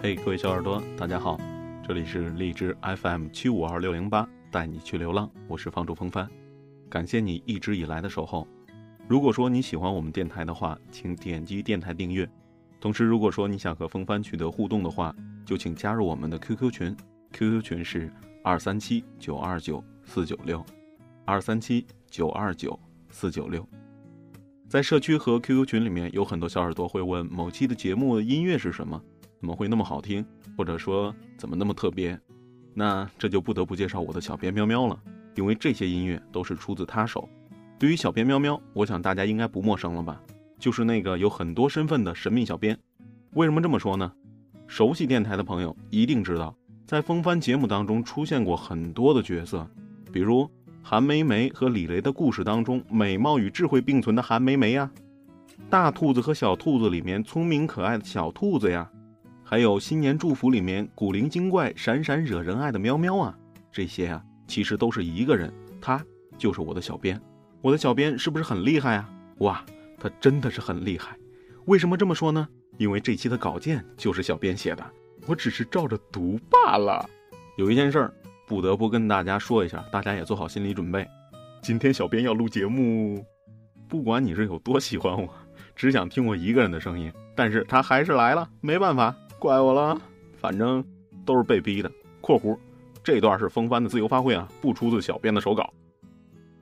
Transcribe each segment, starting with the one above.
嘿，各位小耳朵，大家好，这里是荔枝 FM 七五二六零八，带你去流浪，我是放逐风帆，感谢你一直以来的守候。如果说你喜欢我们电台的话，请点击电台订阅。同时，如果说你想和风帆取得互动的话，就请加入我们的 QQ 群，QQ 群是二三七九二九四九六，二三七九二九四九六。在社区和 QQ 群里面，有很多小耳朵会问某期的节目音乐是什么，怎么会那么好听，或者说怎么那么特别？那这就不得不介绍我的小编喵喵了，因为这些音乐都是出自他手。对于小编喵喵，我想大家应该不陌生了吧？就是那个有很多身份的神秘小编。为什么这么说呢？熟悉电台的朋友一定知道，在风帆节目当中出现过很多的角色，比如。韩梅梅和李雷的故事当中，美貌与智慧并存的韩梅梅呀，大兔子和小兔子里面聪明可爱的小兔子呀，还有新年祝福里面古灵精怪、闪闪惹人爱的喵喵啊，这些啊其实都是一个人，他就是我的小编。我的小编是不是很厉害啊？哇，他真的是很厉害。为什么这么说呢？因为这期的稿件就是小编写的，我只是照着读罢了。有一件事儿。不得不跟大家说一下，大家也做好心理准备。今天小编要录节目，不管你是有多喜欢我，只想听我一个人的声音，但是他还是来了，没办法，怪我了。反正都是被逼的。（括弧这段是风帆的自由发挥啊，不出自小编的手稿。）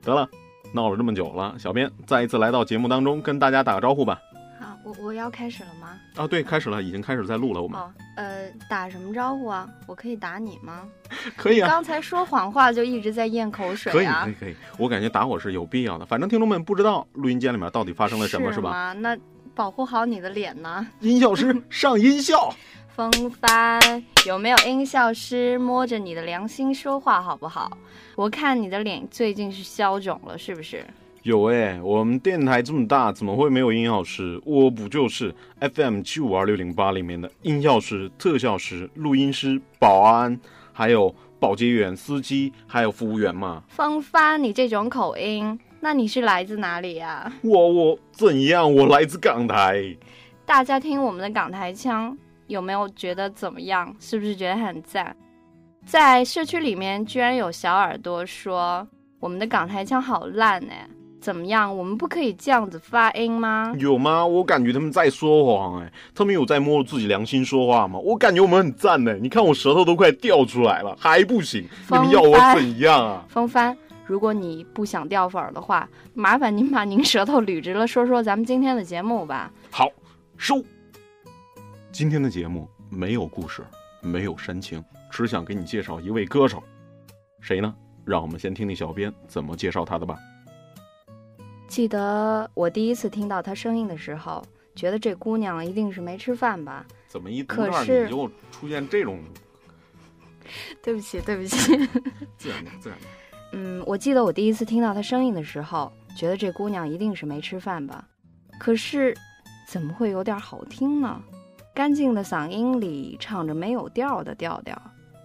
得了，闹了这么久了，小编再一次来到节目当中，跟大家打个招呼吧。好我我要开始了吗？啊，对，开始了，已经开始在录了。我们哦，呃，打什么招呼啊？我可以打你吗？可以啊。刚才说谎话就一直在咽口水啊。可以可以可以，我感觉打我是有必要的。反正听众们不知道录音间里面到底发生了什么，是吧？那保护好你的脸呢。音效师 上音效。风帆有没有音效师摸着你的良心说话好不好？我看你的脸最近是消肿了，是不是？有哎，我们电台这么大，怎么会没有音效师？我不就是 FM 七五二六零八里面的音效师、特效师、录音师、保安，还有保洁员、司机，还有服务员吗？风帆，你这种口音，那你是来自哪里呀？我我怎样？我来自港台。大家听我们的港台腔，有没有觉得怎么样？是不是觉得很赞？在社区里面，居然有小耳朵说我们的港台腔好烂哎。怎么样？我们不可以这样子发音吗？有吗？我感觉他们在说谎哎，他们有在摸自己良心说话吗？我感觉我们很赞呢。你看我舌头都快掉出来了，还不行？你们要我怎样啊？风帆，如果你不想掉粉儿的话，麻烦您把您舌头捋直了说说咱们今天的节目吧。好，收。今天的节目没有故事，没有煽情，只想给你介绍一位歌手，谁呢？让我们先听听小编怎么介绍他的吧。记得我第一次听到他声音的时候，觉得这姑娘一定是没吃饭吧？怎么一读段你就出现这种？对不起，对不起。自然的，自然的。嗯，我记得我第一次听到她声音的时候，觉得这姑娘一定是没吃饭吧？可是，怎么会有点好听呢？干净的嗓音里唱着没有调的调调。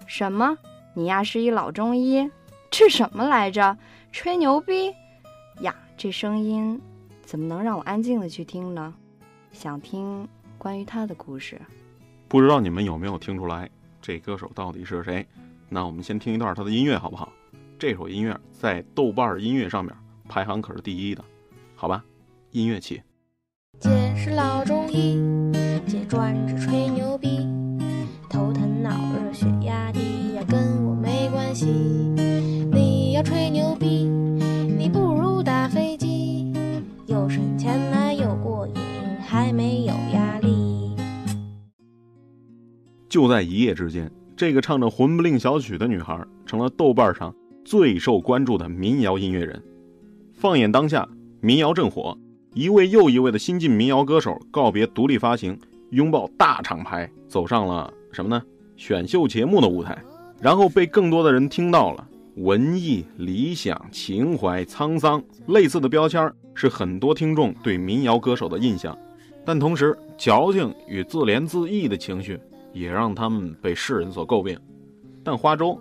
什么？你呀是一老中医？吃什么来着？吹牛逼？呀，这声音怎么能让我安静的去听呢？想听关于他的故事。不知道你们有没有听出来，这歌手到底是谁？那我们先听一段他的音乐好不好？这首音乐在豆瓣音乐上面排行可是第一的，好吧？音乐起。姐是老中医，姐专治吹牛逼，头疼脑热血压低呀，跟我没关系。你要吹牛逼。你不如打飞机，又省钱来又过瘾，还没有压力就在一夜之间，这个唱着魂不吝小曲的女孩，成了豆瓣上最受关注的民谣音乐人。放眼当下，民谣正火，一位又一位的新晋民谣歌手告别独立发行，拥抱大厂牌，走上了什么呢？选秀节目的舞台，然后被更多的人听到了。文艺、理想、情怀、沧桑，类似的标签是很多听众对民谣歌手的印象，但同时矫情与自怜自艾的情绪。也让他们被世人所诟病，但花粥，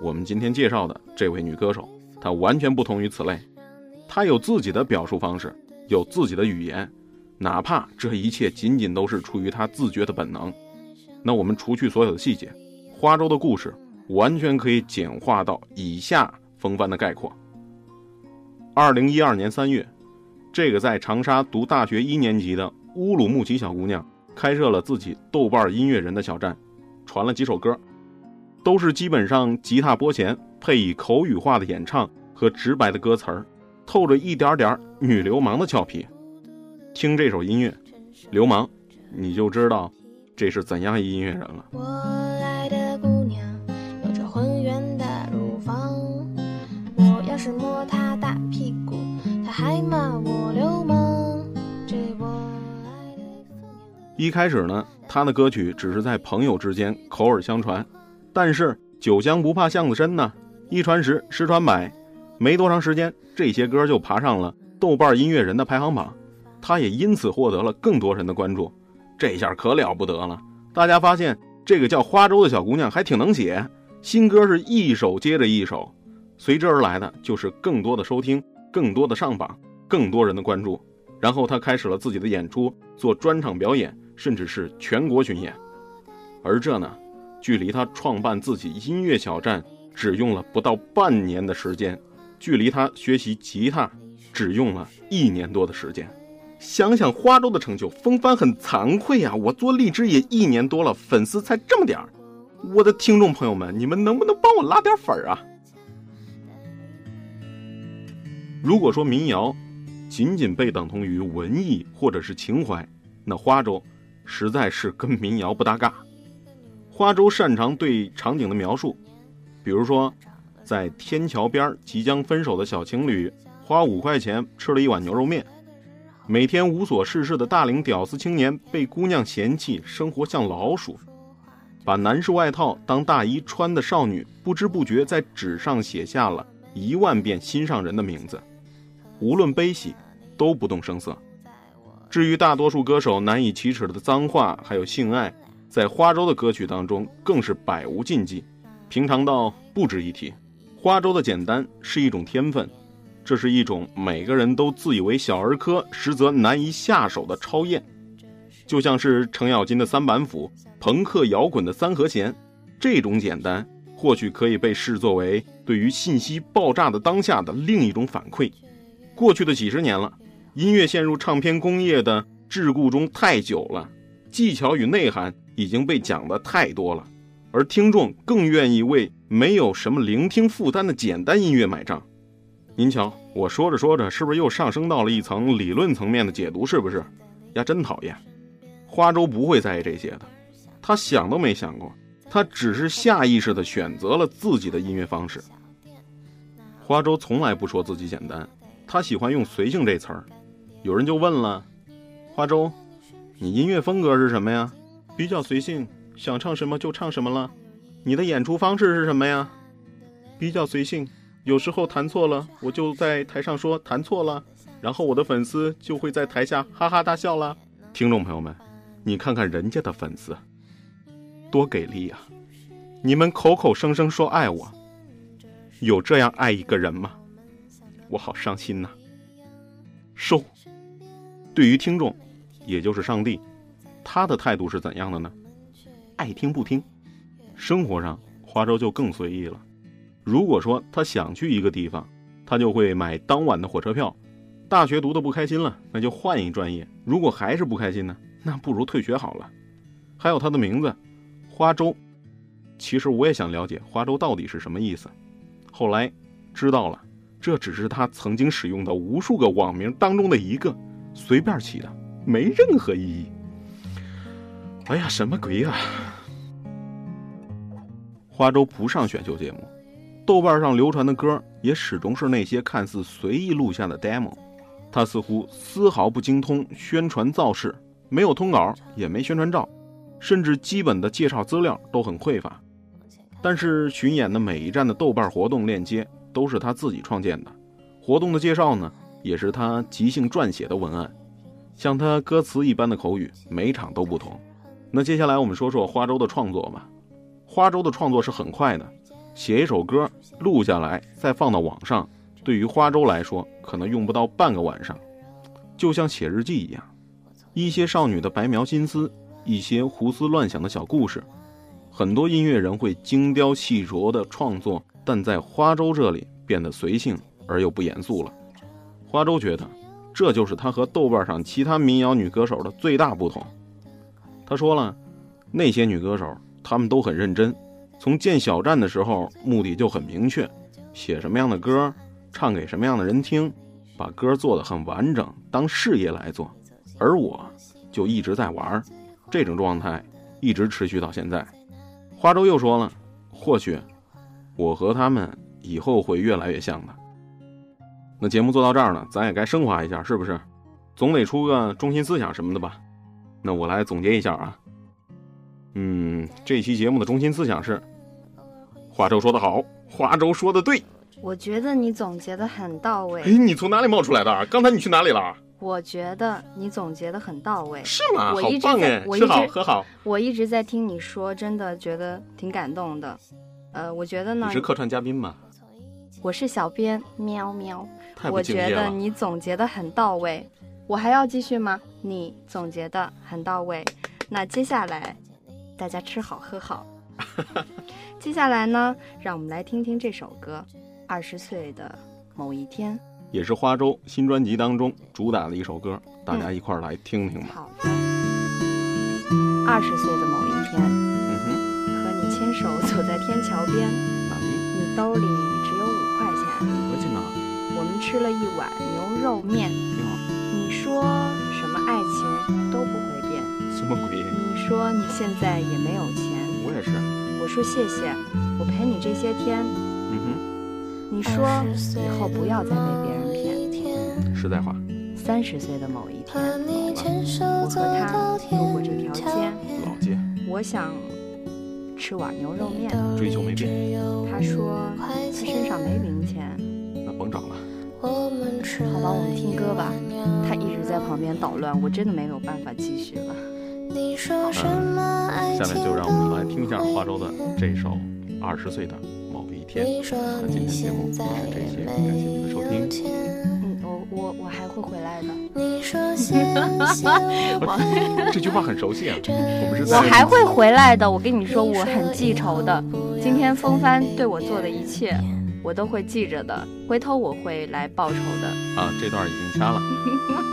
我们今天介绍的这位女歌手，她完全不同于此类，她有自己的表述方式，有自己的语言，哪怕这一切仅仅都是出于她自觉的本能。那我们除去所有的细节，花粥的故事完全可以简化到以下风帆的概括：二零一二年三月，这个在长沙读大学一年级的乌鲁木齐小姑娘开设了自己豆瓣音乐人的小站，传了几首歌，都是基本上吉他拨弦，配以口语化的演唱和直白的歌词儿，透着一点点女流氓的俏皮。听这首音乐，流氓，你就知道这是怎样一音乐人了。我爱的姑娘有着浑圆的乳房，我要是摸她大屁股，她还骂我流氓。这我爱的姑娘。一开始呢，他的歌曲只是在朋友之间口耳相传，但是酒香不怕巷子深呢，一传十，十传百，没多长时间，这些歌就爬上了豆瓣音乐人的排行榜，他也因此获得了更多人的关注，这下可了不得了。大家发现这个叫花粥的小姑娘还挺能写，新歌是一首接着一首，随之而来的就是更多的收听，更多的上榜，更多人的关注。然后他开始了自己的演出，做专场表演，甚至是全国巡演。而这呢，距离他创办自己音乐小站只用了不到半年的时间，距离他学习吉他只用了一年多的时间。想想花粥的成就，风帆很惭愧呀、我做荔枝也一年多了，粉丝才这么点儿。我的听众朋友们，你们能不能帮我拉点粉儿啊？如果说民谣仅仅被等同于文艺或者是情怀，那花粥实在是跟民谣不搭嘎。花粥擅长对场景的描述，比如说，在天桥边即将分手的小情侣花五块钱吃了一碗牛肉面，每天无所事事的大龄屌丝青年被姑娘嫌弃，生活像老鼠。把男士外套当大衣穿的少女，不知不觉在纸上写下了一万遍心上人的名字，无论悲喜，都不动声色。至于大多数歌手难以启齿的脏话，还有性爱，在花粥的歌曲当中更是百无禁忌，平常到不值一提。花粥的简单是一种天分，这是一种每个人都自以为小儿科，实则难以下手的超验。就像是程咬金的三板斧，朋克摇滚的三和弦，这种简单或许可以被视作为对于信息爆炸的当下的另一种反馈。过去的几十年了，音乐陷入唱片工业的桎梏中太久了，技巧与内涵已经被讲的太多了，而听众更愿意为没有什么聆听负担的简单音乐买账。您瞧，我说着说着，是不是又上升到了一层理论层面的解读？是不是？呀，真讨厌！花粥不会在意这些的，他想都没想过，他只是下意识地选择了自己的音乐方式。花粥从来不说自己简单，他喜欢用“随性”这词儿。有人就问了，花粥，你音乐风格是什么呀？比较随性，想唱什么就唱什么了。你的演出方式是什么呀？比较随性，有时候弹错了，我就在台上说弹错了，然后我的粉丝就会在台下哈哈大笑了。听众朋友们。你看看人家的粉丝，多给力呀！你们口口声声说爱我，有这样爱一个人吗？我好伤心呐。收。对于听众，也就是上帝，他的态度是怎样的呢？爱听不听。生活上，花粥就更随意了。如果说他想去一个地方，他就会买当晚的火车票。大学读的不开心了，那就换一专业。如果还是不开心呢？那不如退学好了。还有他的名字，花粥。其实我也想了解花粥到底是什么意思。后来知道了，这只是他曾经使用的无数个网名当中的一个，随便起的，没任何意义。哎呀，什么鬼呀！花粥不上选秀节目，豆瓣上流传的歌也始终是那些看似随意录下的 demo。他似乎丝毫不精通宣传造势。没有通稿，也没宣传照，甚至基本的介绍资料都很匮乏。但是巡演的每一站的豆瓣活动链接都是他自己创建的，活动的介绍呢也是他即兴撰写的文案，像他歌词一般的口语，每场都不同。那接下来我们说说花粥的创作吧。花粥的创作是很快的，写一首歌录下来再放到网上，对于花粥来说可能用不到半个晚上，就像写日记一样。一些少女的白描心思，一些胡思乱想的小故事。很多音乐人会精雕细琢的创作，但在花粥这里变得随性而又不严肃了。花粥觉得，这就是他和豆瓣上其他民谣女歌手的最大不同。他说了，那些女歌手，她们都很认真，从建小站的时候目的就很明确，写什么样的歌，唱给什么样的人听，把歌做得很完整，当事业来做。而我，就一直在玩，这种状态一直持续到现在。花粥又说了，或许我和他们以后会越来越像的。那节目做到这儿呢，咱也该升华一下，是不是？总得出个中心思想什么的吧。那我来总结一下啊，嗯，这期节目的中心思想是：花粥说的好，花粥说的对。我觉得你总结的很到位。哎，你从哪里冒出来的？刚才你去哪里了？我觉得你总结的很到位。是吗？我一直好棒哎！吃好喝好。我一直在听你说，真的觉得挺感动的。呃，我觉得呢。你是客串嘉宾吗？我是小编，喵喵。太我觉得你总结的很到位。我还要继续吗？你总结的很到位。那接下来，大家吃好喝好。接下来呢，让我们来听听这首歌，《二十岁的某一天》，也是花粥新专辑当中主打的一首歌，大家一块儿来听听吧。好的。二十岁的某一天，嗯哼，和你牵手走在天桥边，你兜里只有五块钱，五块钱呢？我们吃了一碗牛肉面。说什么爱情都不会变？什么鬼？你说你现在也没有钱？我也是。我说谢谢，我陪你这些天。嗯哼。你说以后不要再被别人骗。实在话。三十岁的某一天，我和他路过这条街，老街。我想吃碗牛肉面，追求没变。他说他身上没零钱。好吧，我们听歌吧。他一直在旁边捣乱，我真的没有办法继续了。嗯，下面就让我们来听一下花粥的这首《二十岁的某一天》。那今天节目就是这些，感谢您的收听。嗯，我我我还会回来的。这句话很熟悉啊，我们是。我还会回来的，我跟你说，我很记仇的。今天风帆对我做的一切。我都会记着的，回头我会来报仇的。啊，这段已经掐了。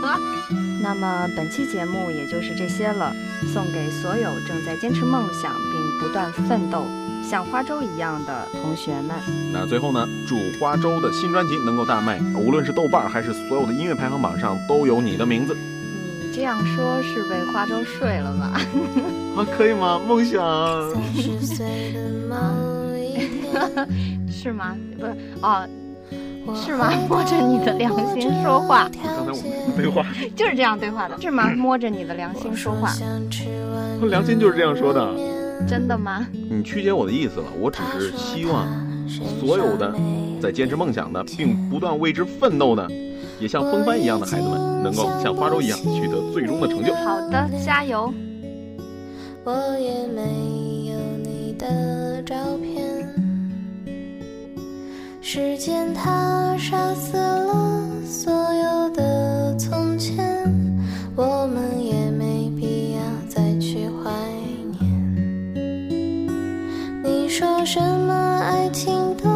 那么本期节目也就是这些了，送给所有正在坚持梦想并不断奋斗，像花粥一样的同学们。那最后呢，祝花粥的新专辑能够大卖，无论是豆瓣还是所有的音乐排行榜上都有你的名字。你这样说是被花粥睡了吧？啊，可以吗？梦想。是吗？不是哦，是吗？摸着你的良心说话。刚才我们对话 就是这样对话的，是吗？摸着你的良心说话。我良心就是这样说的。真的吗？你曲解我的意思了。我只是希望所有的在坚持梦想的，并不断为之奋斗的，也像风帆一样的孩子们，能够像花粥一样取得最终的成就。好的，加油。我也没有你的照片。时间它杀死了所有的从前，我们也没必要再去怀念。你说什么爱情都